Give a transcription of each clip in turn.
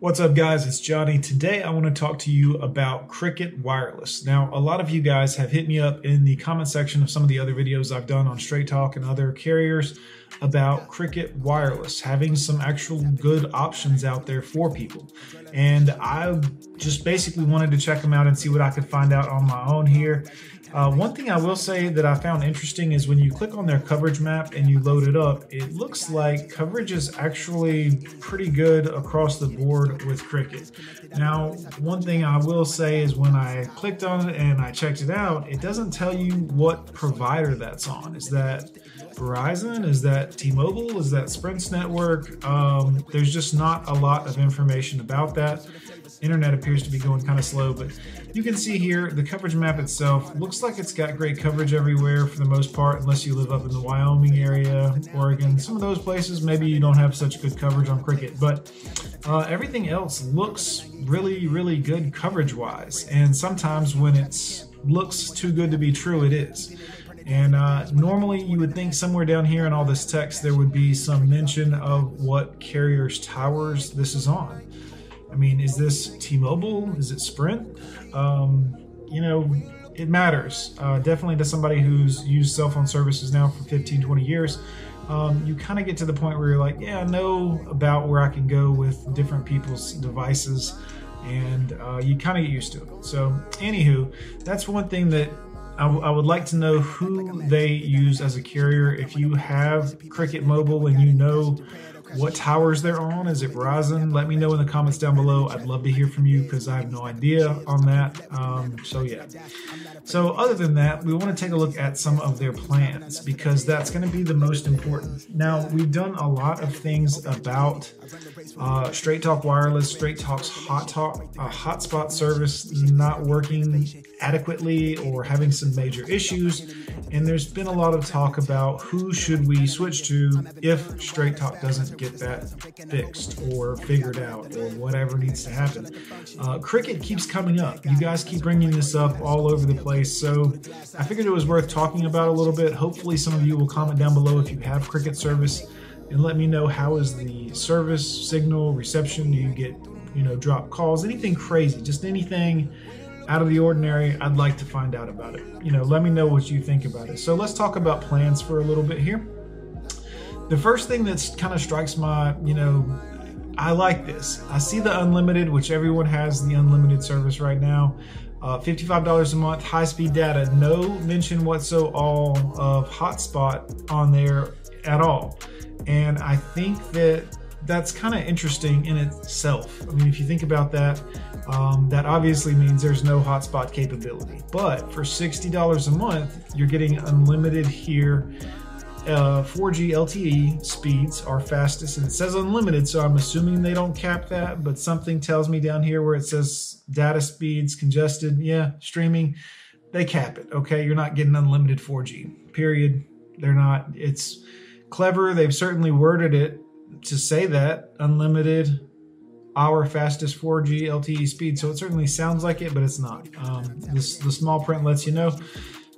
What's up guys, it's Johnny. Today I want to talk to you about Cricket Wireless. Now, a lot of you guys have hit me up in the comment section of some of the other videos I've done on Straight Talk and other carriers about Cricket Wireless, having some actual good options out there for people. And I just basically wanted to check them out and see what I could find out on my own here. Uh, one thing I will say that I found interesting is when you click on their coverage map and you load it up, it looks like coverage is actually pretty good across the board with Cricket. Now, one thing I will say is when I clicked on it and I checked it out, it doesn't tell you what provider that's on. Is that Verizon? Is that T-Mobile? Is that Sprint's network? Um, there's just not a lot of information about that. Internet appears to be going kind of slow, but you can see here the coverage map itself looks like it's got great coverage everywhere for the most part, unless you live up in the Wyoming area, Oregon. Some of those places, maybe you don't have such good coverage on cricket, but uh, everything else looks really, really good coverage wise. And sometimes when it looks too good to be true, it is. And uh, normally you would think somewhere down here in all this text there would be some mention of what carrier's towers this is on. I mean, is this T-Mobile? Is it Sprint? Um, you know, it matters. Uh, definitely to somebody who's used cell phone services now for 15, 20 years. Um, you kind of get to the point where you're like, yeah, I know about where I can go with different people's devices, and uh, you kind of get used to it. So, anywho, that's one thing that I, I would like to know who they use as a carrier. If you have Cricket Mobile and you know what towers they're on. Is it Verizon? Let me know in the comments down below. I'd love to hear from you because I have no idea on that. Um, so yeah. So other than that, we want to take a look at some of their plans because that's going to be the most important. Now we've done a lot of things about uh, Straight Talk Wireless, Straight Talk's Hot Talk, uh, hotspot service not working adequately or having some major issues. And there's been a lot of talk about who should we switch to if Straight Talk doesn't get that fixed or figured out or whatever needs to happen. Uh, Cricket keeps coming up. You guys keep bringing this up all over the place. So I figured it was worth talking about a little bit. Hopefully, some of you will comment down below if you have Cricket service and let me know how is the service signal reception. Do you get you know drop calls, anything crazy, just anything out of the ordinary, I'd like to find out about it. You know, let me know what you think about it. So let's talk about plans for a little bit here. The first thing that's kind of strikes my, you know, I like this. I see the unlimited, which everyone has the unlimited service right now. Uh, $55 a month, high speed data, no mention whatsoever of hotspot on there at all. And I think that that's kind of interesting in itself. I mean, if you think about that, um, that obviously means there's no hotspot capability. But for $60 a month, you're getting unlimited here. Uh, 4G LTE speeds are fastest, and it says unlimited, so I'm assuming they don't cap that. But something tells me down here where it says data speeds congested, yeah, streaming, they cap it. Okay, you're not getting unlimited 4G. Period. They're not. It's clever. They've certainly worded it to say that unlimited our fastest 4G LTE speed. So it certainly sounds like it, but it's not. Um, this, the small print lets you know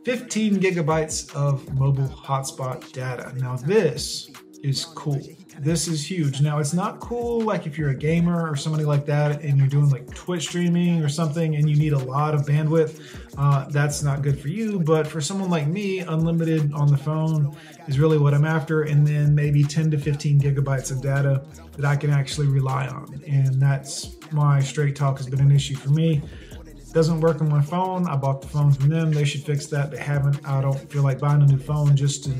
15 gigabytes of mobile hotspot data. Now, this is cool. This is huge. Now, it's not cool like if you're a gamer or somebody like that and you're doing like Twitch streaming or something and you need a lot of bandwidth. Uh, that's not good for you. But for someone like me, unlimited on the phone is really what I'm after. And then maybe 10 to 15 gigabytes of data that I can actually rely on. And that's why Straight Talk has been an issue for me doesn't work on my phone. I bought the phone from them. They should fix that. They haven't. I don't feel like buying a new phone just to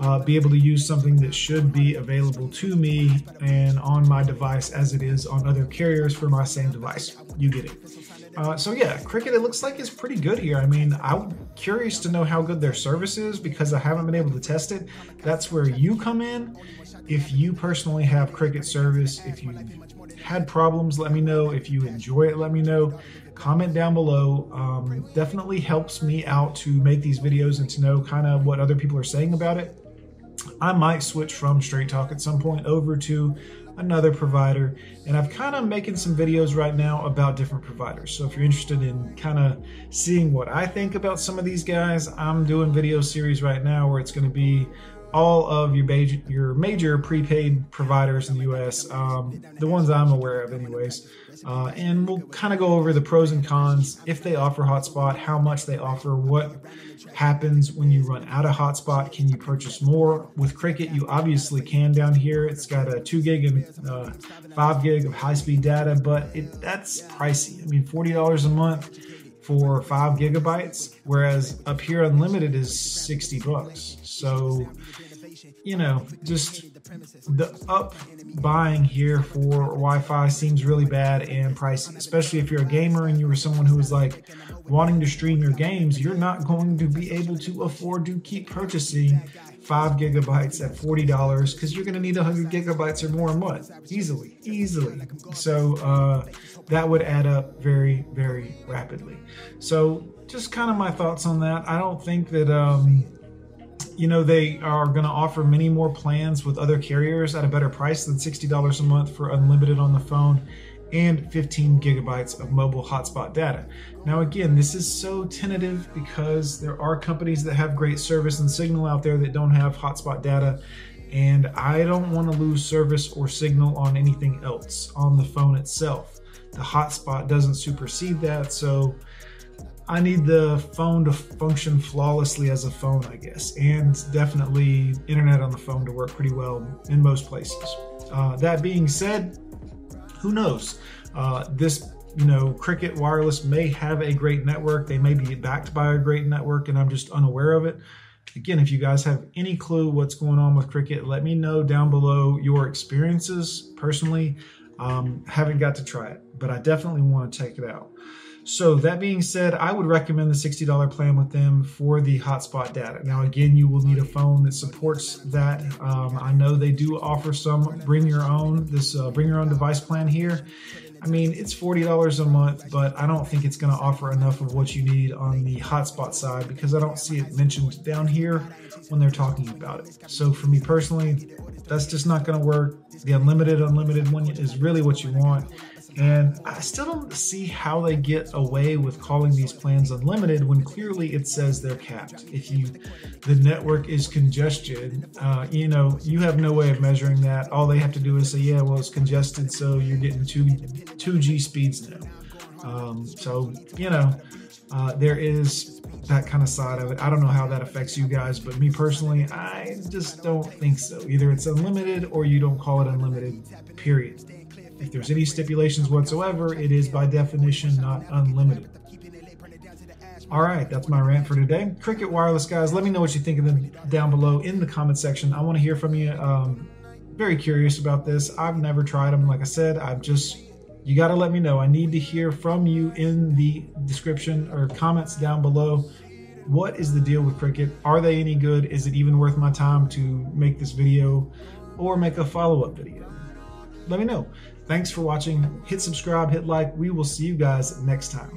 uh, be able to use something that should be available to me and on my device as it is on other carriers for my same device. You get it. Uh, so yeah, Cricket it looks like it's pretty good here. I mean, I'm curious to know how good their service is because I haven't been able to test it. That's where you come in. If you personally have Cricket service, if you had problems, let me know. If you enjoy it, let me know. Comment down below. Um, definitely helps me out to make these videos and to know kind of what other people are saying about it. I might switch from Straight Talk at some point over to another provider. And I've kind of making some videos right now about different providers. So if you're interested in kind of seeing what I think about some of these guys, I'm doing video series right now where it's going to be all of your major, your major prepaid providers in the U.S., um, the ones I'm aware of, anyways. Uh, and we'll kind of go over the pros and cons, if they offer hotspot, how much they offer, what happens when you run out of hotspot. Can you purchase more? With Cricket, you obviously can down here. It's got a 2 gig and uh, 5 gig of high speed data, but it, that's pricey. I mean, $40 a month for 5 gigabytes, whereas up here unlimited is 60 bucks. So, you know, just the up buying here for Wi-Fi seems really bad and pricey, especially if you're a gamer and you were someone who was like wanting to stream your games. You're not going to be able to afford to keep purchasing five gigabytes at forty dollars because you're going to need a hundred gigabytes or more a month easily, easily. So uh, that would add up very, very rapidly. So just kind of my thoughts on that. I don't think that. Um, you know, they are going to offer many more plans with other carriers at a better price than $60 a month for unlimited on the phone and 15 gigabytes of mobile hotspot data. Now, again, this is so tentative because there are companies that have great service and signal out there that don't have hotspot data. And I don't want to lose service or signal on anything else on the phone itself. The hotspot doesn't supersede that. So, I need the phone to function flawlessly as a phone, I guess, and definitely internet on the phone to work pretty well in most places. Uh, that being said, who knows? Uh, this you know, Cricket Wireless may have a great network. They may be backed by a great network, and I'm just unaware of it. Again, if you guys have any clue what's going on with Cricket, let me know down below your experiences. Personally, um, haven't got to try it, but I definitely want to check it out. So that being said, I would recommend the $60 plan with them for the hotspot data. Now, again, you will need a phone that supports that. Um, I know they do offer some bring your own, this uh, bring your own device plan here. I mean, it's $40 a month, but I don't think it's going to offer enough of what you need on the hotspot side because I don't see it mentioned down here when they're talking about it. So for me personally, that's just not going to work. The unlimited, unlimited one is really what you want. And I still don't see how they get away with calling these plans unlimited when clearly it says they're capped. If you, the network is congested, uh, you know, you have no way of measuring that. All they have to do is say, yeah, well, it's congested, so you're getting two, two G speeds now. Um, so, you know, uh, there is that kind of side of it. I don't know how that affects you guys, but me personally, I just don't think so. Either it's unlimited or you don't call it unlimited, period. If there's any stipulations whatsoever, it is by definition not unlimited. All right, that's my rant for today. Cricket Wireless guys, let me know what you think of them down below in the comment section. I want to hear from you. Um, very curious about this. I've never tried them. Like I said, I've just you got to let me know. I need to hear from you in the description or comments down below. What is the deal with Cricket? Are they any good? Is it even worth my time to make this video or make a follow up video? Let me know. Thanks for watching. Hit subscribe, hit like. We will see you guys next time.